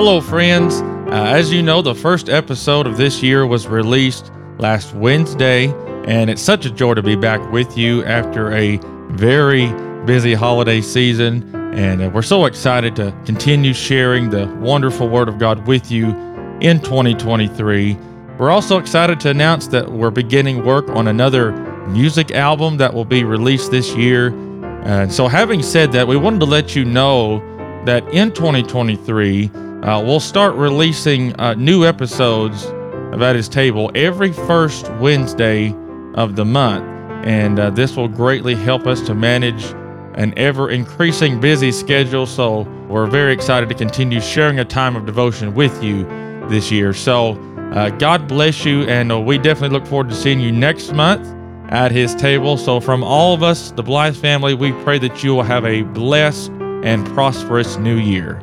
Hello, friends. Uh, as you know, the first episode of this year was released last Wednesday, and it's such a joy to be back with you after a very busy holiday season. And uh, we're so excited to continue sharing the wonderful Word of God with you in 2023. We're also excited to announce that we're beginning work on another music album that will be released this year. And so, having said that, we wanted to let you know that in 2023, uh, we'll start releasing uh, new episodes of At His Table every first Wednesday of the month. And uh, this will greatly help us to manage an ever increasing busy schedule. So, we're very excited to continue sharing a time of devotion with you this year. So, uh, God bless you, and uh, we definitely look forward to seeing you next month at His table. So, from all of us, the Blythe family, we pray that you will have a blessed and prosperous new year.